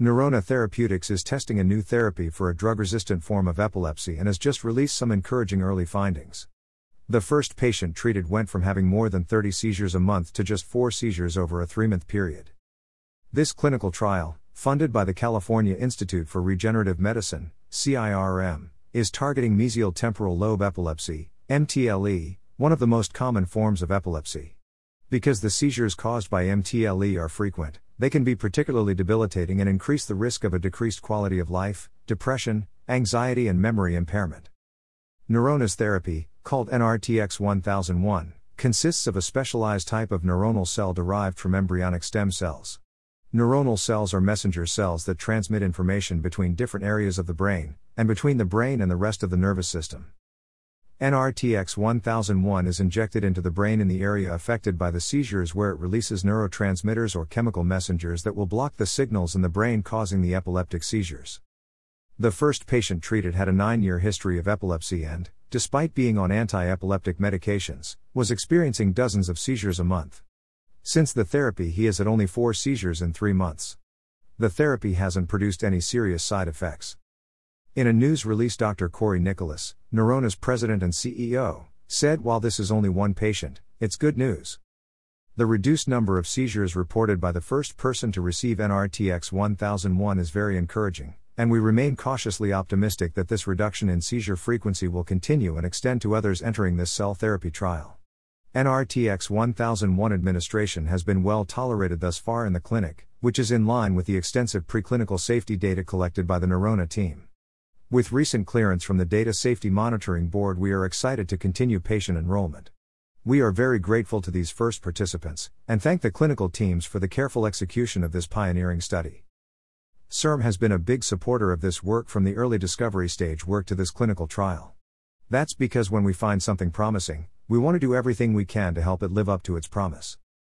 Neurona Therapeutics is testing a new therapy for a drug resistant form of epilepsy and has just released some encouraging early findings. The first patient treated went from having more than 30 seizures a month to just 4 seizures over a 3 month period. This clinical trial, funded by the California Institute for Regenerative Medicine, CIRM, is targeting mesial temporal lobe epilepsy, MTLE, one of the most common forms of epilepsy. Because the seizures caused by MTLE are frequent, they can be particularly debilitating and increase the risk of a decreased quality of life, depression, anxiety, and memory impairment. Neurona's therapy, called NRTX 1001, consists of a specialized type of neuronal cell derived from embryonic stem cells. Neuronal cells are messenger cells that transmit information between different areas of the brain, and between the brain and the rest of the nervous system. NRTX 1001 is injected into the brain in the area affected by the seizures where it releases neurotransmitters or chemical messengers that will block the signals in the brain causing the epileptic seizures. The first patient treated had a nine year history of epilepsy and, despite being on anti epileptic medications, was experiencing dozens of seizures a month. Since the therapy, he has had only four seizures in three months. The therapy hasn't produced any serious side effects. In a news release, Dr. Cory Nicholas, Neurona's president and CEO, said while this is only one patient, it's good news. The reduced number of seizures reported by the first person to receive NRTX 1001 is very encouraging, and we remain cautiously optimistic that this reduction in seizure frequency will continue and extend to others entering this cell therapy trial. NRTX 1001 administration has been well tolerated thus far in the clinic, which is in line with the extensive preclinical safety data collected by the Neurona team. With recent clearance from the Data Safety Monitoring Board, we are excited to continue patient enrollment. We are very grateful to these first participants, and thank the clinical teams for the careful execution of this pioneering study. CIRM has been a big supporter of this work from the early discovery stage work to this clinical trial. That's because when we find something promising, we want to do everything we can to help it live up to its promise.